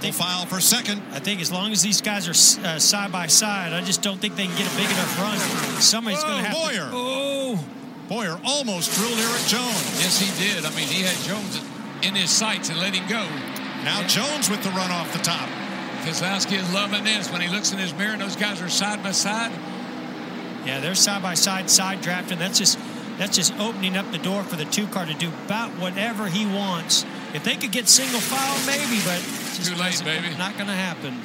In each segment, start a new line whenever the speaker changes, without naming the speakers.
Double
think-
file for second.
I think as long as these guys are uh, side by side, I just don't think they can get a big enough run. Somebody's going to have
Bowyer.
to. Oh,
Bowyer almost drilled Erik Jones.
Yes, he did. I mean, he had Jones in his sights and let him go.
Now Jones with the run off the top.
Keselowski is loving this. When he looks in his mirror and those guys are side by side,
yeah, they're side by side, side drafting. That's just that's just opening up the door for the two car to do about whatever he wants. If they could get single file, maybe, but it's just
Too late,
doesn't-
baby.
Not going to happen.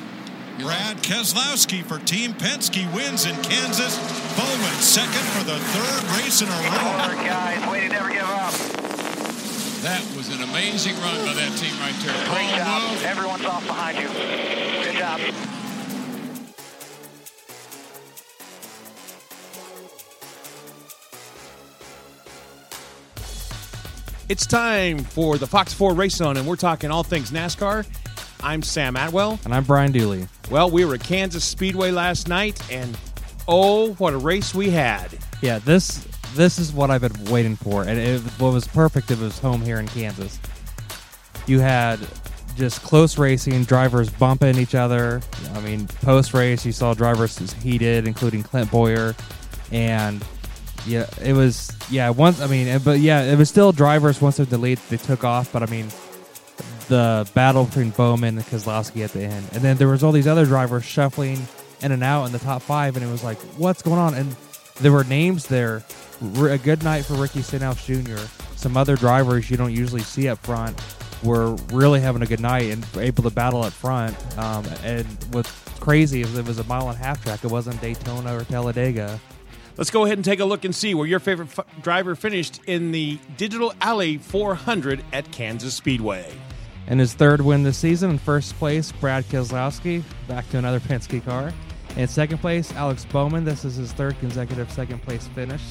Brad Keselowski for Team Penske wins in Kansas. Bowman second for the third race in a row.
guys. Way to never give up.
that was an amazing run by that team right there.
Great
Paul
job.
Wolfe,
Everyone's off behind you. Good job.
It's time for the Fox 4 Race Zone, and we're talking all things NASCAR. I'm Sam Atwell.
And I'm Brian Dulle.
Well, we were at Kansas Speedway last night, and oh, what a race we had.
Yeah, this this is what I've been waiting for, and it, what was perfect. It was home here in Kansas. You had just close racing, drivers bumping each other. I mean, post race, you saw drivers heated, including Clint Bowyer, and yeah, it was yeah. Once I mean, but yeah, it was still drivers once they're delayed, they took off. But I mean, the battle between Bowman and Keselowski at the end, and then there was all these other drivers shuffling in and out in the top five, and it was like, what's going on? And there were names there. A good night for Ricky Stenhouse Jr. Some other drivers you don't usually see up front were really having a good night and able to battle up front. Um, and what's crazy is it was a mile and a half track. It wasn't Daytona or Talladega.
Let's go ahead and take a look and see where your favorite f- driver finished in the Digital Alley 400 at Kansas Speedway.
In his third win this season, in first place, Brad Keselowski, back to another Penske car. In second place, Alex Bowman. This is his third consecutive second place finish.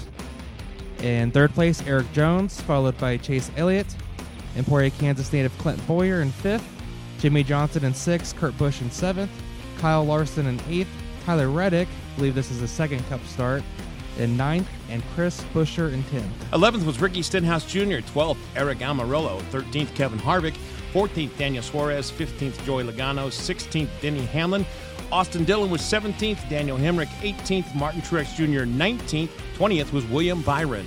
In third place, Erik Jones, followed by Chase Elliott. Emporia, Kansas native Clint Bowyer in fifth. Jimmie Johnson in sixth. Kurt Busch in seventh. Kyle Larson in eighth. Tyler Reddick, I believe this is his second cup start, in ninth. And Chris Buescher in tenth.
11th was Ricky Stenhouse Jr., 12th, Aric Almirola, 13th, Kevin Harvick, 14th, Daniel Suarez, 15th, Joey Logano, 16th, Denny Hamlin. Austin Dillon was 17th, Daniel Hemric, 18th, Martin Truex Jr., 19th, 20th was William Byron.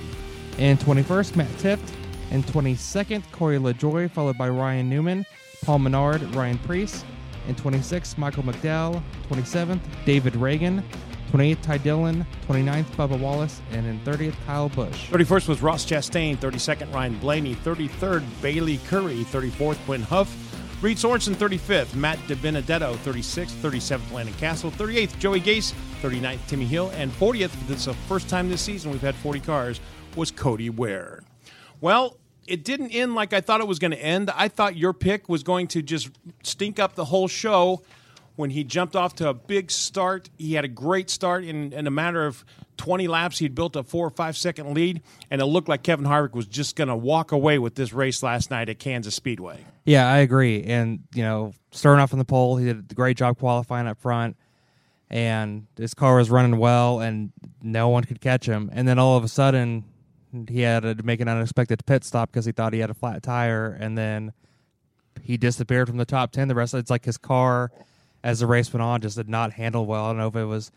And 21st, Matt Tifft. And 22nd, Corey LaJoie, followed by Ryan Newman, Paul Menard, Ryan Preece. And 26th, Michael McDowell. 27th, David Ragan. 28th, Ty Dillon. 29th, Bubba Wallace. And in 30th, Kyle Busch.
31st was Ross Chastain, 32nd, Ryan Blaney, 33rd, Bayley Currey, 34th, Quin Houff, Reed Sorenson, 35th, Matt DiBenedetto, 36th, 37th, Landon Cassill, 38th, Joey Gase, 39th, Timmy Hill, and 40th, this is the first time this season we've had 40 cars, was Cody Ware. Well, it didn't end like I thought it was going to end. I thought your pick was going to just stink up the whole show when he jumped off to a big start. He had a great start in, in a matter of 20 laps. He'd built a four or five second lead, and it looked like Kevin Harvick was just going to walk away with this race last night at Kansas Speedway.
Yeah, I agree. And, you know, starting off in the pole, he did a great job qualifying up front. And his car was running well, and no one could catch him. And then all of a sudden, he had to make an unexpected pit stop because he thought he had a flat tire. And then he disappeared from the top 10. The rest, it's like his car, as the race went on, just did not handle well. I don't know if it was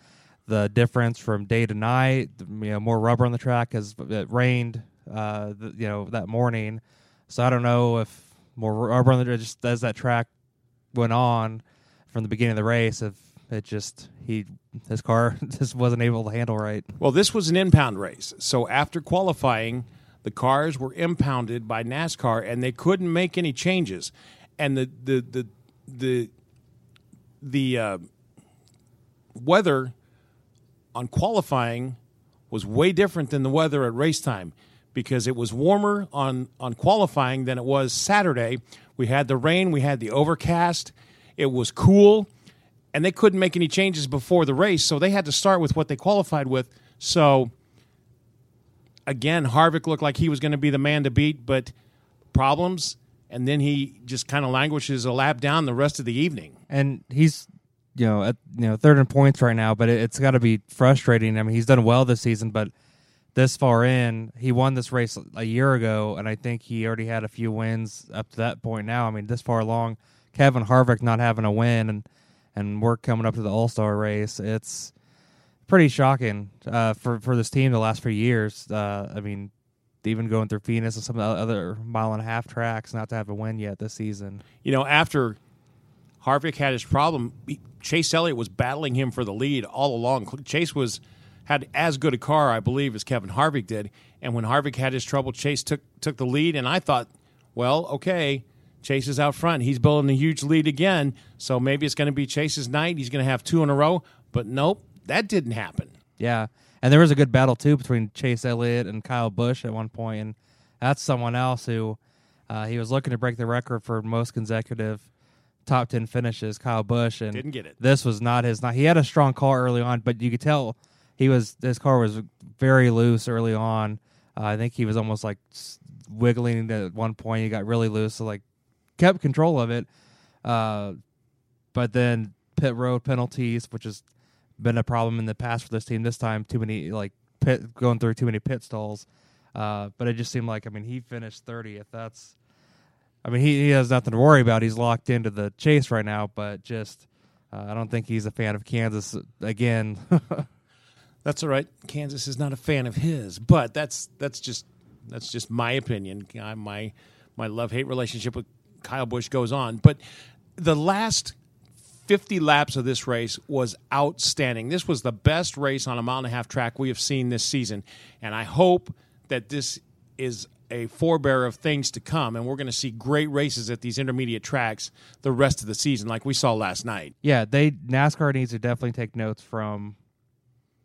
the difference from day to night, you know, more rubber on the track because it rained, uh, you know, that morning. So I don't know if more rubber on the just as that track went on from the beginning of the race, if it just he his car just wasn't able to handle right.
Well, this was an impound race. So after qualifying, the cars were impounded by NASCAR and they couldn't make any changes. And the the the the the uh, weather on qualifying was way different than the weather at race time. because it was warmer on on qualifying than it was Saturday. We had the rain, we had the overcast. It was cool, and they couldn't make any changes before the race, so they had to start with what they qualified with. So again, Harvick looked like he was going to be the man to beat, but problems, and then he just kind of languishes a lap down the rest of the evening.
and he's you know at you know third in points right now, but it, it's got to be frustrating. I mean, he's done well this season, but this far in, he won this race a year ago, and I think he already had a few wins up to that point. Now, I mean, this far along, Kevin Harvick not having a win, and and we're coming up to the All Star race. It's pretty shocking uh, for for this team the last few years. Uh, I mean. Even going through Phoenix and some of the other mile and a half tracks, not to have a win yet this season.
You know, after Harvick had his problem, Chase Elliott was battling him for the lead all along. Chase was had as good a car, I believe, as Kevin Harvick did. And when Harvick had his trouble, Chase took took the lead. And I thought, well, okay, Chase is out front. He's building a huge lead again. So maybe it's going to be Chase's night. He's going to have two in a row. But nope, that didn't happen.
Yeah, and there was a good battle too between Chase Elliott and Kyle Busch at one point, and that's someone else who uh, he was looking to break the record for most consecutive top ten finishes. Kyle Busch and
Didn't get it.
This was not his. Not he had a strong car early on, but you could tell he was his car was very loose early on. Uh, I think he was almost like wiggling at one point. He got really loose, so like kept control of it. Uh, but then pit road penalties, which has been a problem in the past for this team. This time, too many like pit going through too many pit stalls. Uh, but it just seemed like I mean he finished thirtieth. That's I mean he, he has nothing to worry about. He's locked into the chase right now. But just uh, I don't think he's a fan of Kansas again.
That's all right. Kansas is not a fan of his, but that's that's just that's just my opinion. I, my my love hate relationship with Kyle Busch goes on, but the last 50 laps of this race was outstanding. This was the best race on a mile and a half track we have seen this season, and I hope that this is a forebearer of things to come, and we're going to see great races at these intermediate tracks the rest of the season, like we saw last night.
yeah, they NASCAR needs to definitely take notes from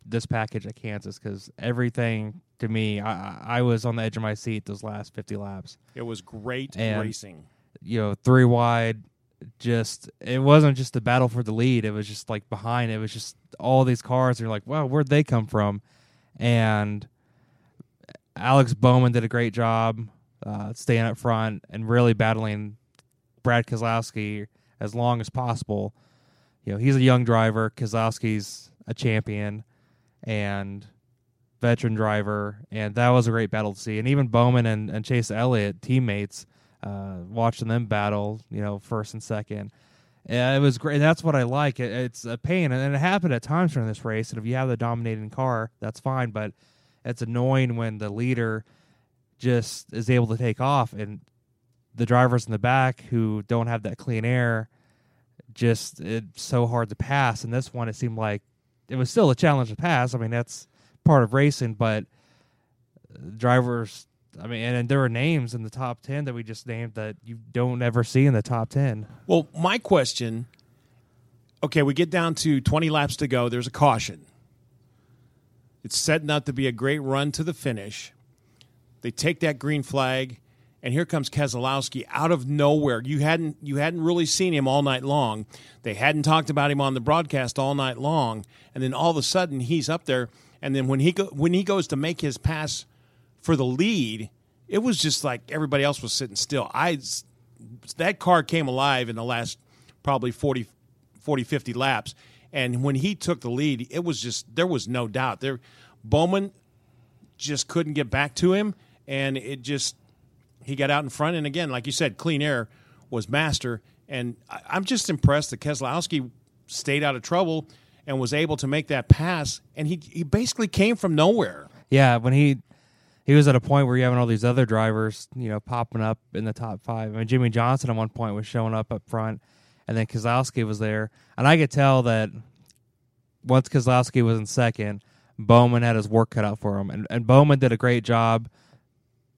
this package at Kansas because everything to me, I, I was on the edge of my seat those last fifty laps.
It was great
And-
racing.
you know, three wide. Just it wasn't just a battle for the lead. It was just like behind. It was just all these cars. You're like, wow, where'd they come from? And Alex Bowman did a great job uh, staying up front and really battling Brad Keselowski as long as possible. You know, he's a young driver. Keselowski's a champion and veteran driver, and that was a great battle to see. And even Bowman and, and Chase Elliott, teammates, uh, watching them battle, you know, first and second. Yeah, it was great. That's what I like. It, it's a pain, and it happened at times during this race. And if you have the dominating car, that's fine. But it's annoying when the leader just is able to take off, and the drivers in the back who don't have that clean air, just it's so hard to pass. And this one, it seemed like it was still a challenge to pass. I mean, that's part of racing, but drivers. I mean, and, and there are names in the top ten that we just named that you don't ever see in the top ten.
Well, my question okay, we get down to 20 laps to go. There's a caution. It's setting up to be a great run to the finish. They take that green flag, and here comes Keselowski out of nowhere. You hadn't you hadn't really seen him all night long. They hadn't talked about him on the broadcast all night long, and then all of a sudden he's up there. And then when he go, when he goes to make his pass for the lead, it was just like everybody else was sitting still. I that car came alive in the last probably 40, 40 50 laps. And when he took the lead, it was just there was no doubt. There Bowman just couldn't get back to him and it just he got out in front and again, like you said, clean air was master and I, I'm just impressed that Keselowski stayed out of trouble and was able to make that pass and he he basically came from nowhere.
Yeah, when he he was at a point where you having all these other drivers, you know, popping up in the top five. I mean, Jimmie Johnson at one point was showing up up front, and then Keselowski was there, and I could tell that once Keselowski was in second, Bowman had his work cut out for him, and, and Bowman did a great job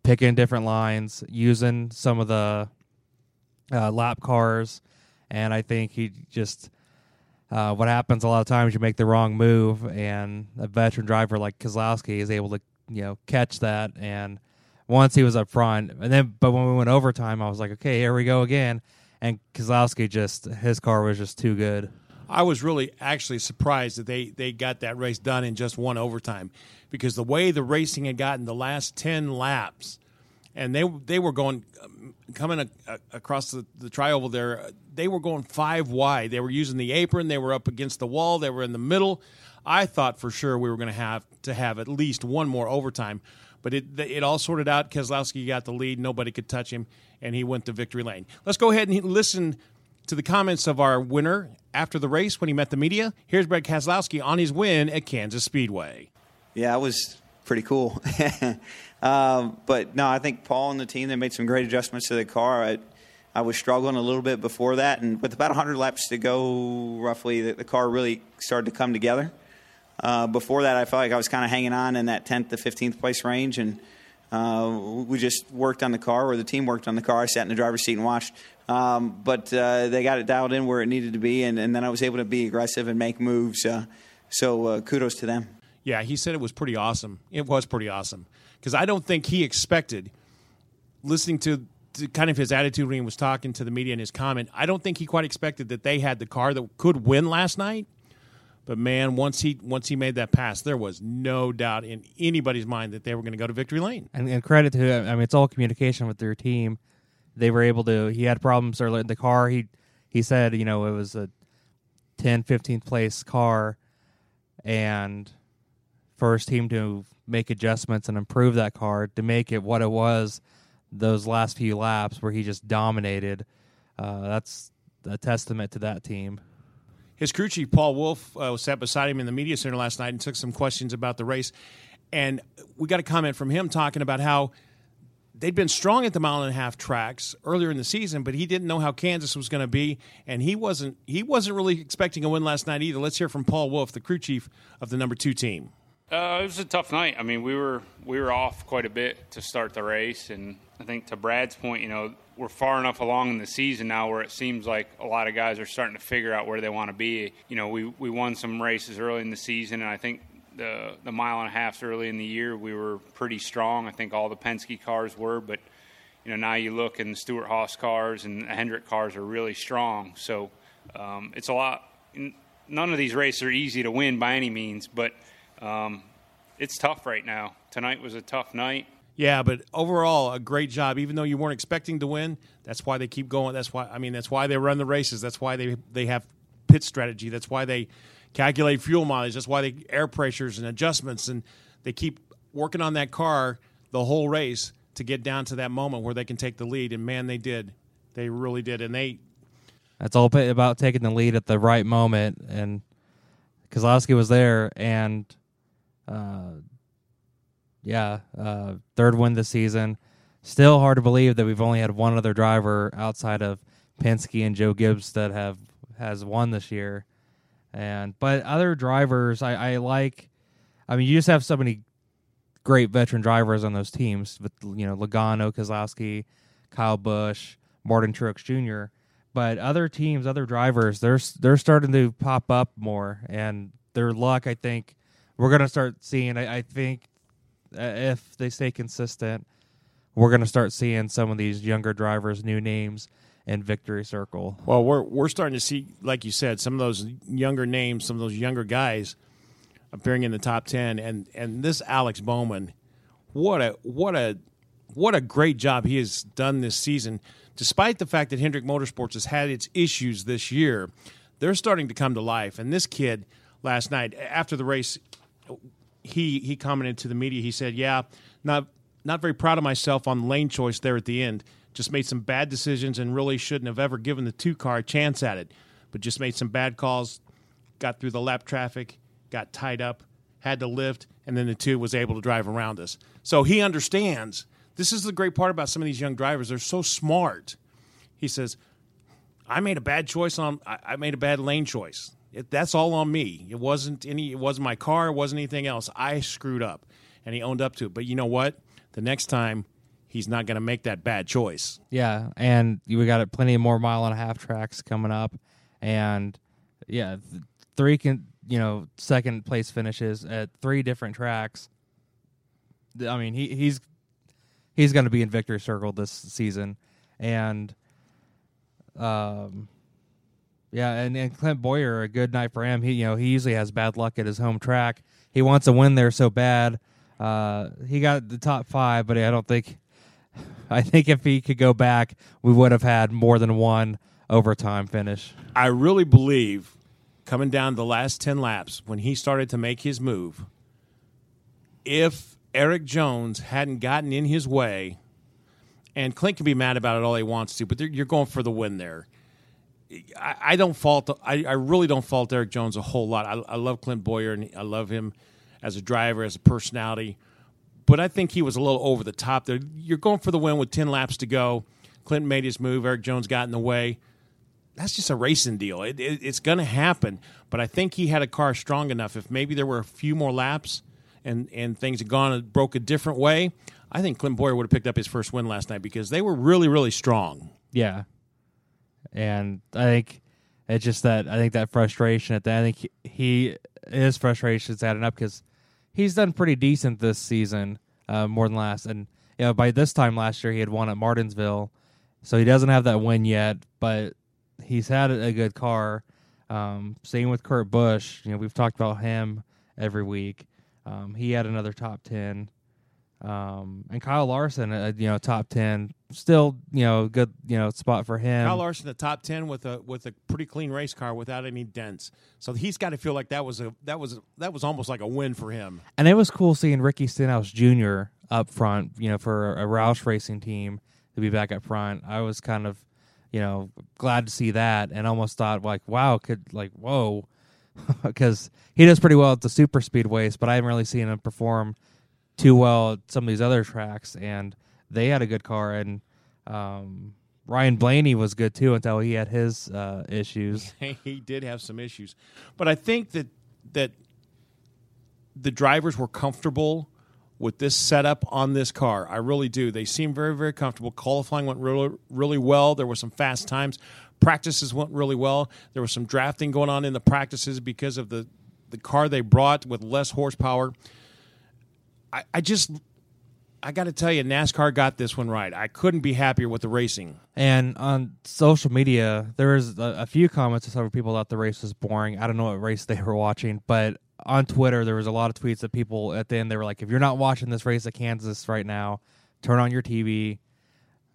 picking different lines, using some of the uh, lap cars, and I think he just uh, what happens a lot of times you make the wrong move and a veteran driver like Keselowski is able to you know catch that. And once he was up front, and then but when we went overtime, I was like, okay, here we go again. And Keselowski just his car was just too good.
I was really actually surprised that they, they got that race done in just one overtime. Because the way the racing had gotten the last 10 laps and they they were going um, coming a, a, across the, the trioval there they were going five wide. They were using the apron. They were up against the wall. They were in the middle I thought for sure we were going to have to have at least one more overtime but it it all sorted out Keselowski got the lead nobody could touch him and he went to victory lane let's go ahead and listen to the comments of our winner after the race when he met the media. Here's Brad Keselowski on his win at Kansas Speedway.
Yeah, it was pretty cool. um, but no, I think Paul and the team they made some great adjustments to the car. I, I was struggling a little bit before that, and with about 100 laps to go, roughly, the, the car really started to come together. Uh, before that, I felt like I was kind of hanging on in that 10th to 15th place range, and uh, we just worked on the car, or the team worked on the car. I sat in the driver's seat and watched. Um, but uh, they got it dialed in where it needed to be, and, and, then I was able to be aggressive and make moves. Uh, so uh, kudos to them.
Yeah, he said it was pretty awesome. It was pretty awesome because I don't think he expected listening to, to, kind of his attitude when he was talking to the media and his comment. I don't think he quite expected that they had the car that could win last night. But man, once he once he made that pass, there was no doubt in anybody's mind that they were going to go to victory lane.
And, and credit to him. I mean, it's all communication with their team they were able to. He had problems early in the car. He he said, you know, it was a 10, 15th place car, and first team to make adjustments and improve that car to make it what it was those last few laps where he just dominated. Uh, that's a testament to that team.
His crew chief Paul Wolfe, uh, sat beside him in the media center last night and took some questions about the race, and we got a comment from him talking about how they'd been strong at the mile and a half tracks earlier in the season, but he didn't know how Kansas was going to be, and he wasn't he wasn't really expecting a win last night either. Let's hear from Paul Wolfe, the crew chief of the number two team.
Uh, it was a tough night. I mean, we were we were off quite a bit to start the race, and I think to Brad's point, you know, we're far enough along in the season now where it seems like a lot of guys are starting to figure out where they want to be. You know, we we won some races early in the season, and I think the the mile and a half early in the year, we were pretty strong. I think all the Penske cars were, but you know now you look and the Stewart Haas cars and the Hendrick cars are really strong. So um, it's a lot. None of these races are easy to win by any means, but um, it's tough right now. Tonight was a tough night.
Yeah, but overall, a great job. Even though you weren't expecting to win, that's why they keep going. That's why I mean, that's why they run the races. That's why they they have pit strategy. That's why they calculate fuel mileage. That's why they air pressures and adjustments, and they keep working on that car the whole race to get down to that moment where they can take the lead. And man, they did. They really did. And they.
That's all about taking the lead at the right moment. And Keselowski was there, and uh, yeah, uh, third win this season. Still hard to believe that we've only had one other driver outside of Penske and Joe Gibbs that have has won this year. And but other drivers, I, I like. I mean, you just have so many great veteran drivers on those teams with you know Logano, Keselowski, Kyle Busch, Martin Truex Jr. But other teams, other drivers, they're they're starting to pop up more, and their luck. I think we're gonna start seeing. I, I think uh, if they stay consistent, we're gonna start seeing some of these younger drivers, new names and victory circle.
Well, we're we're starting to see, like you said, some of those younger names, some of those younger guys appearing in the top ten, and and this Alex Bowman, what a what a what a great job he has done this season. Despite the fact that Hendrick Motorsports has had its issues this year, they're starting to come to life. And this kid last night after the race, he he commented to the media. He said, "Yeah, not not very proud of myself on lane choice there at the end." just made some bad decisions and really shouldn't have ever given the two car a chance at it, but just made some bad calls, got through the lap traffic, got tied up, had to lift, and then the two was able to drive around us. So he understands. This is the great part about some of these young drivers. They're so smart. He says, I made a bad choice on I made a bad lane choice. It, that's all on me. It wasn't any it wasn't my car, it wasn't anything else. I screwed up. And he owned up to it. But you know what? The next time he's not going to make that bad choice.
Yeah, and we got plenty of more mile and a half tracks coming up, and yeah, three can you know second place finishes at three different tracks. I mean, he he's he's going to be in victory circle this season, and um, yeah, and, and Clint Bowyer, a good night for him. He you know he usually has bad luck at his home track. He wants a win there so bad. Uh, he got the top five, but I don't think. I think if he could go back, we would have had more than one overtime finish.
I really believe coming down the last 10 laps when he started to make his move, if Erik Jones hadn't gotten in his way, and Clint can be mad about it all he wants to, but you're going for the win there. I, I don't fault. I, I, really don't fault Erik Jones a whole lot. I, I love Clint Bowyer and I love him as a driver, as a personality. But I think he was a little over the top there. You're going for the win with ten laps to go. Clint made his move. Erik Jones got in the way. That's just a racing deal. It, it, it's going to happen. But I think he had a car strong enough. If maybe there were a few more laps and and things had gone and broke a different way, I think Clint Bowyer would have picked up his first win last night because they were really really strong.
Yeah, and I think it's just that I think that frustration at the I think he, he his frustration is adding up because he's done pretty decent this season, uh, more than last. And you know, by this time last year, he had won at Martinsville, so he doesn't have that win yet. But he's had a good car. Um, same with Kurt Busch. You know, we've talked about him every week. Um, he had another top ten. Um, and Kyle Larson, uh, you know, top ten, still, you know, good, you know, spot for him.
Kyle Larson, the top ten with a with a pretty clean race car without any dents. So he's got to feel like that was a that was that was almost like a win for him.
And it was cool seeing Ricky Stenhouse Jr. up front, you know, for a Roush racing team to be back up front. I was kind of, you know, glad to see that, and almost thought like, wow, could like, whoa, because he does pretty well at the super speedways, but I haven't really seen him perform too well at some of these other tracks, and they had a good car. And um, Ryan Blaney was good too until he had his uh, issues.
he did have some issues, but I think that that the drivers were comfortable with this setup on this car. I really do. They seemed very very comfortable. Qualifying went really really well. There were some fast times. Practices went really well. There was some drafting going on in the practices because of the the car they brought with less horsepower. I, I just I got to tell you, NASCAR got this one right. I couldn't be happier with the racing.
And on social media, there was a, a few comments of some people thought the race was boring. I don't know what race they were watching, but on Twitter, there was a lot of tweets that people at the end they were like, "If you're not watching this race at Kansas right now, turn on your TV,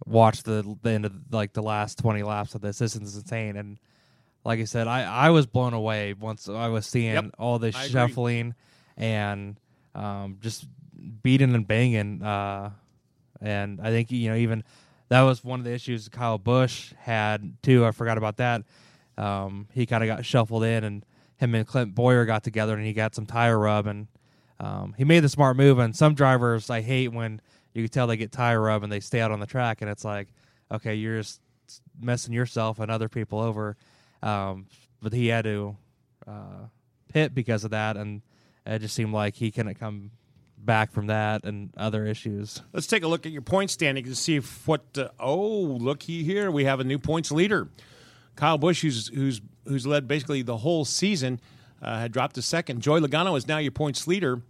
watch the the end of like the last 20 laps of this. This is insane." And like I said, I I was blown away once I was seeing
Yep,
all this
I agree.
shuffling and um, just beating and banging. Uh, and I think you know even that was one of the issues Kyle Busch had too. I forgot about that. Um, he kind of got shuffled in, and him and Clint Bowyer got together, and he got some tire rub, and um, he made the smart move. And some drivers I hate when you can tell they get tire rub and they stay out on the track, and it's like, okay, you're just messing yourself and other people over. Um, but he had to uh, pit because of that, and it just seemed like he couldn't come back from that and other issues.
Let's take a look at your point standing to see if what. Uh, oh, looky here, we have a new points leader. Kyle Busch, who's who's who's led basically the whole season, uh, had dropped to second. Joey Logano is now your points leader,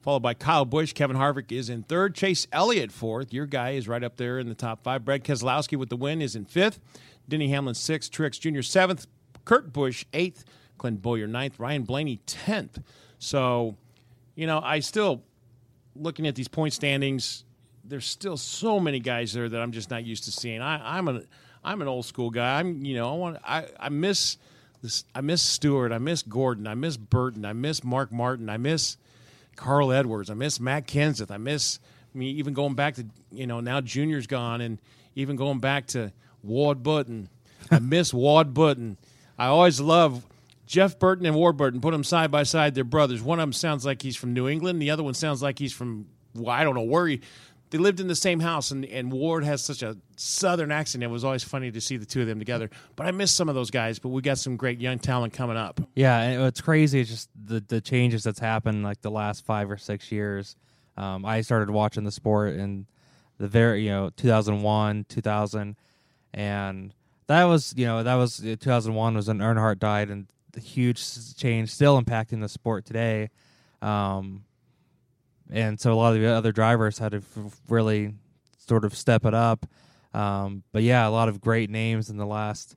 followed by Kyle Busch. Kevin Harvick is in third. Chase Elliott fourth. Your guy is right up there in the top five. Brad Keselowski with the win is in fifth. Denny Hamlin sixth. Truex Jr. seventh. Kurt Busch eighth. Clint Bowyer ninth. Ryan Blaney tenth. So, you know, I still looking at these point standings. There's still so many guys there that I'm just not used to seeing. I, I'm a I'm an old school guy. I'm you know I want I I miss this. I miss Stewart. I miss Gordon. I miss Burton. I miss Mark Martin. I miss Carl Edwards. I miss Matt Kenseth. I miss I mean even going back to you know now Junior's gone and even going back to Ward Burton. I miss Ward Burton. I always love Jeff Burton and Ward Burton. Put them side by side. They're brothers. One of them sounds like he's from New England. The other one sounds like he's from well, I don't know where he. They lived in the same house, and, and Ward has such a southern accent. It was always funny to see the two of them together. But I miss some of those guys. But we got some great young talent coming up.
Yeah, what's crazy is just the the changes that's happened like the last five or six years. Um, I started watching the sport in the very you know 2001, 2000, and that was you know that was 2001 was when Earnhardt died, and huge change still impacting the sport today. Um, and so a lot of the other drivers had to really sort of step it up. Um, but yeah, a lot of great names in the last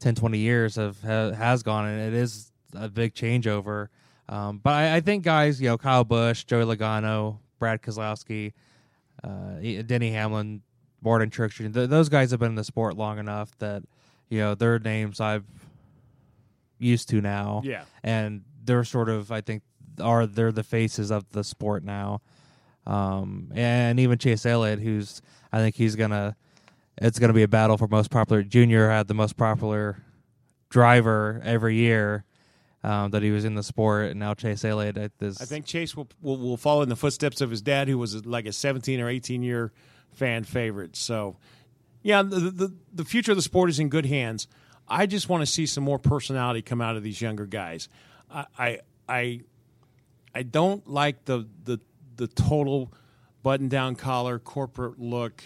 10, 20 years have ha, has gone, and it is a big changeover. Um, but I, I think guys, you know, Kyle Busch, Joey Logano, Brad Keselowski, uh, Denny Hamlin, Martin Truex, th- those guys have been in the sport long enough that you know their names I've used to now.
Yeah.
and they're sort of I think are they're the faces of the sport now. Um, and even Chase Elliott, who's I think he's gonna it's gonna be a battle for most popular. Junior had the most popular driver every year. Um, that he was in the sport, and now Chase Elliott is.
I think Chase will, will will follow in the footsteps of his dad, who was like a 17 or 18 year fan favorite. So, yeah, the, the the future of the sport is in good hands. I just want to see some more personality come out of these younger guys. I I I, I don't like the the the total button down collar corporate look,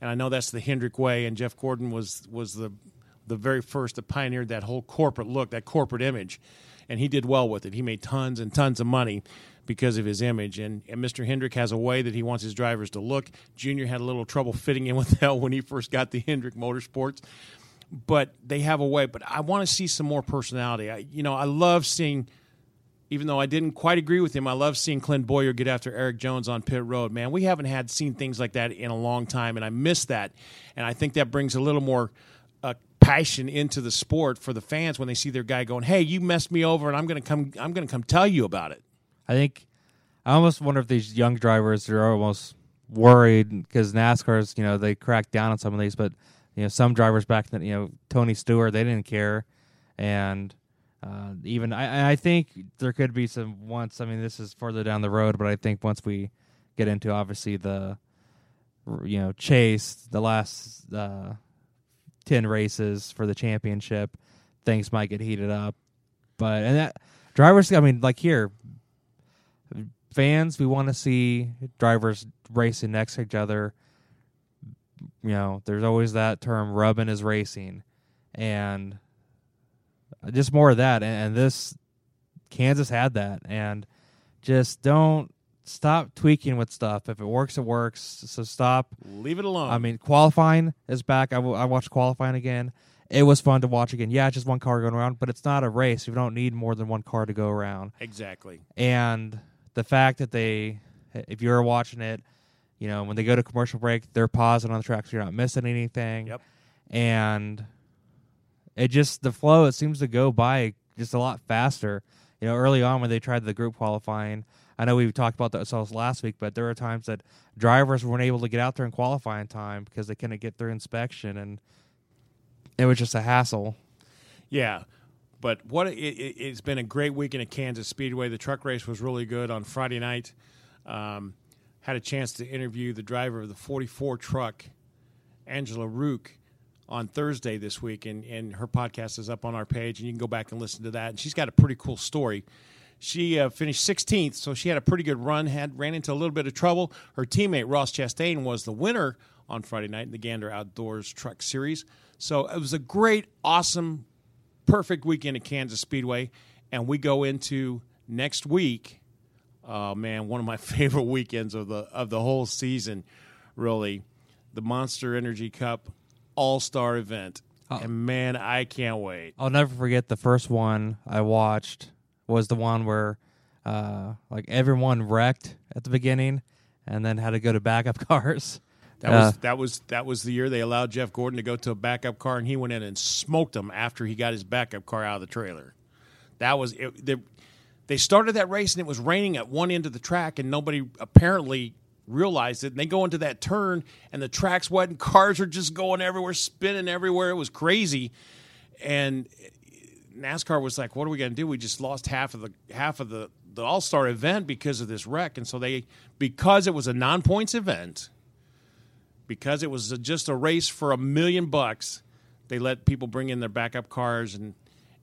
and I know that's the Hendrick way. And Jeff Gordon was was the the very first that pioneered that whole corporate look, that corporate image, and he did well with it. He made tons and tons of money because of his image. And, and Mr. Hendrick has a way that he wants his drivers to look. Junior had a little trouble fitting in with that when he first got the Hendrick Motorsports, but they have a way. But I want to see some more personality. I, you know, I love seeing. Even though I didn't quite agree with him, I love seeing Clint Bowyer get after Erik Jones on pit road. Man, we haven't had seen things like that in a long time, and I miss that. And I think that brings a little more uh, passion into the sport for the fans when they see their guy going, "Hey, you messed me over, and I'm going to come. I'm going to come tell you about it."
I think I almost wonder if these young drivers are almost worried because NASCAR's you know they crack down on some of these, but you know some drivers back then you know Tony Stewart they didn't care, and uh, even I I think there could be some once I mean this is further down the road, but I think once we get into obviously the you know chase the last uh, ten races for the championship, things might get heated up, but and that drivers I mean like here fans, we want to see drivers racing next to each other. You know, there's always that term rubbing is racing. And uh, just more of that. And, and this, Kansas had that. And just don't stop tweaking with stuff. If it works, it works. So stop.
Leave it alone.
I mean, qualifying is back. I, w- I watched qualifying again. It was fun to watch again. Yeah, just one car going around, but it's not a race. You don't need more than one car to go around.
exactly.
And the fact that they, if you're watching it, you know, when they go to commercial break, they're pausing on the track so you're not missing anything.
Yep.
And it just, the flow, it seems to go by just a lot faster. You know, early on when they tried the group qualifying, I know we talked about that last week, but there were times that drivers weren't able to get out there in qualifying time because they couldn't get through inspection, and it was just a hassle.
Yeah. But what it, it, has been a great weekend at Kansas Speedway. The truck race was really good on Friday night. Um, had a chance to interview the driver of the 44 truck, Angela Ruch, on Thursday this week, and, and her podcast is up on our page, and you can go back and listen to that. And she's got a pretty cool story. She uh, finished 16th, so she had a pretty good run. Had ran into a little bit of trouble. Her teammate Ross Chastain was the winner on Friday night in the Gander Outdoors Truck Series. So it was a great, awesome perfect weekend at Kansas Speedway, and we go into next week. Oh man, one of my favorite weekends of the of the whole season, really, the Monster Energy Cup All Star event, oh. and man, I can't wait.
I'll never forget the first one I watched was the one where, uh, like everyone wrecked at the beginning, and then had to go to backup cars.
That was that was that was the year they allowed Jeff Gordon to go to a backup car, and he went in and smoked them after he got his backup car out of the trailer. That was it. They, they started that race, and it was raining at one end of the track, and nobody apparently realized it. And they go into that turn, and the track's wet, and cars are just going everywhere, spinning everywhere. It was crazy, and NASCAR was like, "What are we going to do? We just lost half of the half of the the All Star event because of this wreck." And so they, because it was a non points event because it was just a race for a million bucks, they let people bring in their backup cars, and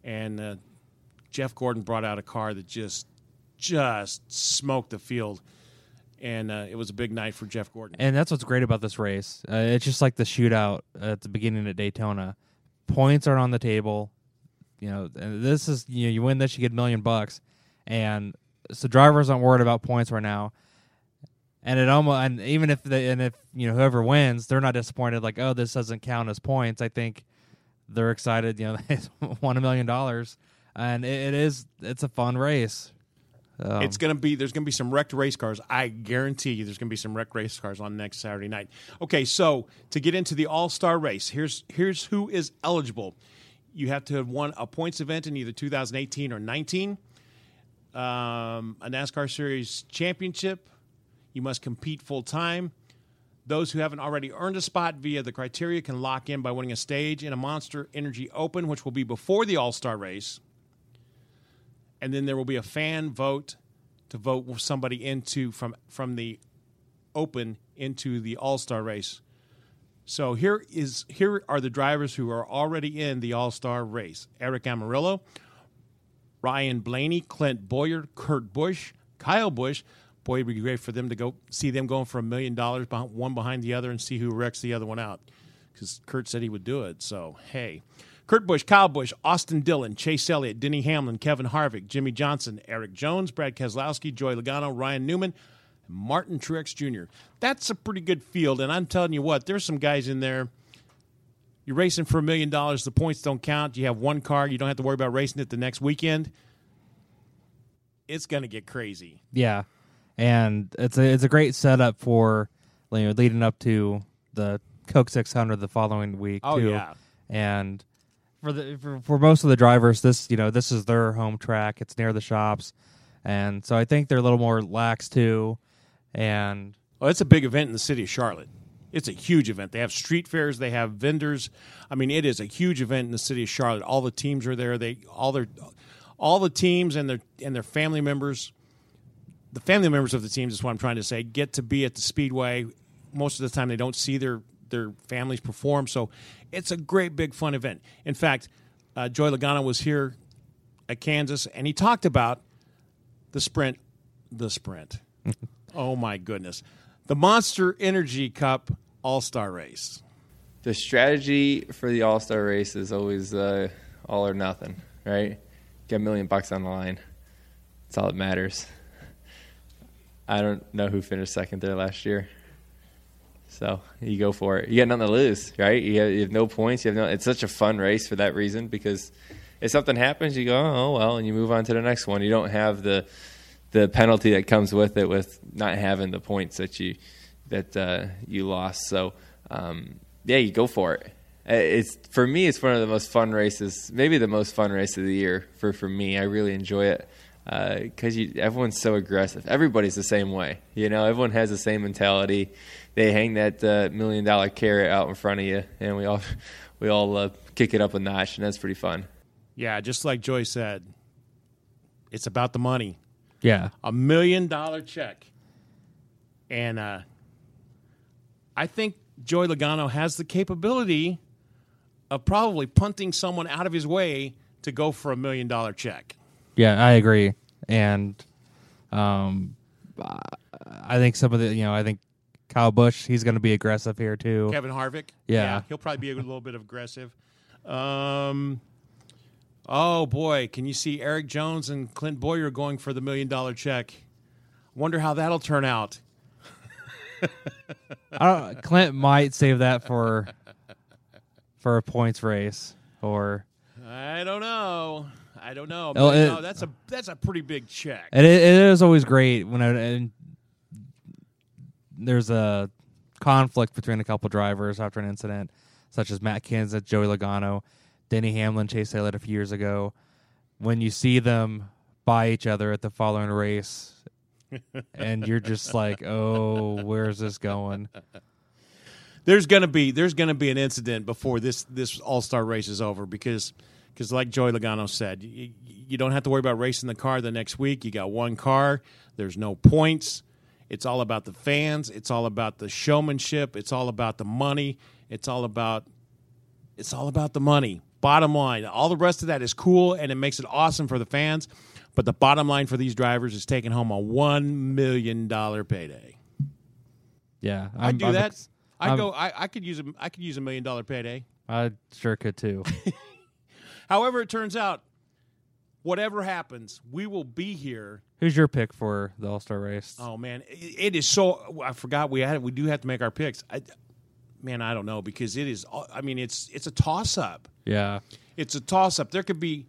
and uh, Jeff Gordon brought out a car that just just smoked the field, and uh, it was a big night for Jeff Gordon.
And that's what's great about this race. Uh, it's just like the shootout at the beginning at Daytona. Points are on the table. You know, and this is you know you win this, you get a million bucks, and so drivers aren't worried about points right now and it almost and even if they and if you know whoever wins, they're not disappointed. Like, oh, this doesn't count as points. I think they're excited. You know, they won a million dollars, and it, it is it's a fun race. Um,
it's to be there's to be some wrecked race cars. I guarantee you there's to be some wrecked race cars on next Saturday night. Okay, so to get into the All-Star race, here's here's who is eligible. You have to have won a points event in either 2018 or 19, um, a NASCAR Series championship. You must compete full time. Those who haven't already earned a spot via the criteria can lock in by winning a stage in a Monster Energy Open, which will be before the All Star race and then there will be a fan vote to vote somebody into from from the open into the all-star race. So here is here are the drivers who are already in the all-star race. Aric almirola ryan blaney clint bowyer kurt busch kyle busch. Boy it'd be great for them to go see them going for a million dollars one behind the other and see who wrecks the other one out because kurt said he would do it. So hey Kurt Busch, Kyle Busch, Austin Dillon, Chase Elliott, Denny Hamlin, Kevin Harvick, Jimmie Johnson, Erik Jones, Brad Keselowski, Joey Logano, Ryan Newman, Martin Truex Jr. That's a pretty good field, and I'm telling you what, there's some guys in there. You're racing for a million dollars. The points don't count. You have one car. You don't have to worry about racing it the next weekend. It's going to get crazy.
Yeah, and it's a it's a great setup for you know leading up to the Coke 600 the following week.
Oh
too.
yeah,
and for the for, for most of the drivers, this you know this is their home track. It's near the shops, and so I think they're a little more lax too. And
well, it's a big event in the city of Charlotte. It's a huge event. They have street fairs. They have vendors. I mean, it is a huge event in the city of Charlotte. All the teams are there. They all their all the teams and their and their family members. The family members of the teams is what I'm trying to say. Get to be at the speedway. Most of the time, they don't see their their families perform. So it's a great, big, fun event. In fact, uh, Joey Logano was here at Kansas, and he talked about the sprint. The sprint. oh my goodness, the Monster Energy Cup All Star Race.
The strategy for the All Star Race is always uh, all or nothing, right? Get a million bucks on the line. That's all that matters. I don't know who finished second there last year. So you go for it. You got nothing to lose, right? You have, you have, no points. You have no. It's such a fun race for that reason because if something happens, you go, oh well, and you move on to the next one. You don't have the the penalty that comes with it with not having the points that you that uh, you lost. So um, yeah, you go for it. Uh, it's for me, it's one of the most fun races, maybe the most fun race of the year for for me. I really enjoy it because uh, everyone's so aggressive. Everybody's the same way. You know, everyone has the same mentality they hang that uh, million dollar carrot out in front of you, and we all we all uh, kick it up a notch, and that's pretty fun.
Yeah, just like Joy said, it's about the money.
Yeah,
a million dollar check, and uh, I think Joey Logano has the capability of probably punting someone out of his way to go for a million dollar check.
Yeah, I agree, and um, I think some of the you know I think Kyle Busch, he's going to be aggressive here too.
Kevin Harvick,
yeah. yeah,
he'll probably be a little bit aggressive. Um, oh boy, can you see Erik Jones and Clint Bowyer going for the million dollar check? Wonder how that'll turn out.
Clint might save that for for a points race, or
I don't know. I don't know. Oh, it, no, that's a that's a pretty big check.
It, it is always great when I, and there's a conflict between a couple drivers after an incident, such as Matt Kenseth, Joey Logano, Denny Hamlin, Chase Elliott a few years ago. When you see them by each other at the following race, and you're just like, "Oh, where's this going?"
There's gonna be there's gonna be an incident before this this All Star race is over because because like Joey Logano said, you, you don't have to worry about racing the car the next week. You got one car. There's no points. It's all about the fans. It's all about the showmanship. It's all about the money. It's all about it's all about the money. Bottom line, all the rest of that is cool and it makes it awesome for the fans. But the bottom line for these drivers is taking home a one million dollar payday.
Yeah,
i do I'm that. I'm, go. I, I could use a. I could use a million dollar payday.
I sure could too.
However, it turns out whatever happens, we will be here.
Who's your pick for the All Star race?
Oh man, it, it is so. I forgot we had we do have to make our picks. I, man, I don't know because it is. Uh, I mean, it's it's a toss up.
Yeah.
It's a toss up. There could be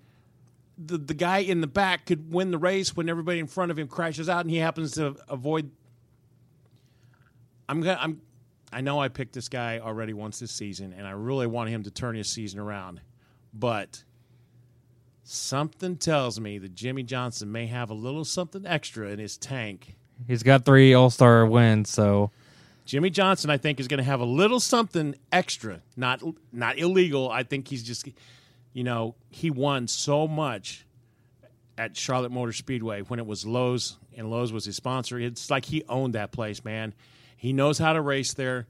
the the guy in the back could win the race when everybody in front of him crashes out and he happens to avoid. I'm gonna. I'm. I know I picked this guy already once this season, and I really want him to turn his season around, but something tells me that Jimmie Johnson may have a little something extra in his tank.
He's got three All Star wins, so
Jimmie Johnson, I think, is going to have a little something extra, not not illegal. I think he's just, you know, he won so much at Charlotte Motor Speedway when it was Lowe's and Lowe's was his sponsor. It's like he owned that place, man. He knows how to race there.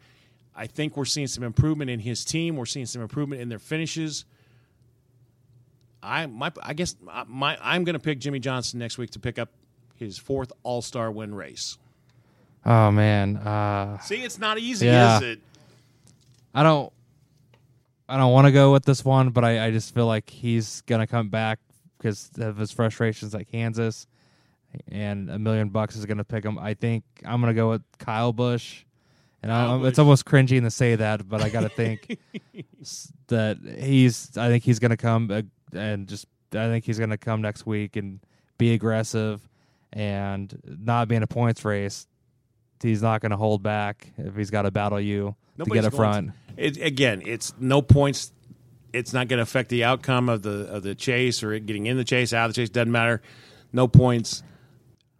I think we're seeing some improvement in his team. We're seeing some improvement in their finishes. I my I guess my I'm going to pick Jimmie Johnson next week to pick up his fourth All Star win race.
Oh man. Uh,
See, it's not easy,
yeah.
is it?
I don't. I don't want to go with this one, but I, I just feel like he's gonna come back because of his frustrations at Kansas, and a million bucks is gonna pick him. I think I'm gonna go with Kyle Busch, and I, it's almost cringy to say that, but I gotta think that he's. I think he's gonna come uh, and just. I think he's gonna come next week and be aggressive, and not be in a points race. He's not gonna hold back if he's got to battle you
Nobody's
to get a front.
to- It, again, it's no points. It's not going to affect the outcome of the of the chase or it getting in the chase, out of the chase. Doesn't matter. No points.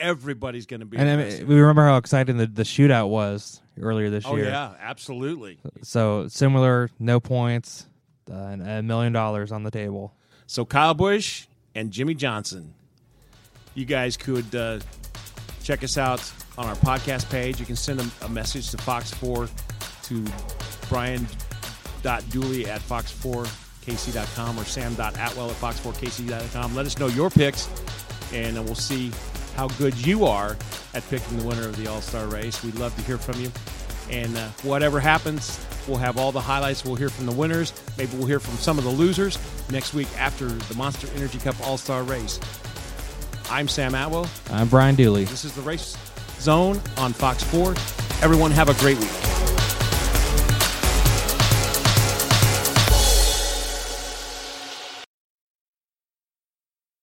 Everybody's going to be.
And I mean, we remember how exciting the, the shootout was earlier this
oh
year.
yeah, absolutely.
So similar, no points, uh, and a million dollars on the table.
So Kyle Busch and Jimmie Johnson, you guys could uh, check us out on our podcast page. You can send a, a message to Fox Four to Brian.Dulle at Fox4KC.com or Sam.Atwell at Fox4KC.com. Let us know your picks, and we'll see how good you are at picking the winner of the All Star race. We'd love to hear from you. And uh, whatever happens, we'll have all the highlights. We'll hear from the winners. Maybe we'll hear from some of the losers next week after the Monster Energy Cup All Star race. I'm Sam Atwell.
I'm Brian Dulle.
This is the Race Zone on Fox 4. Everyone, have a great week.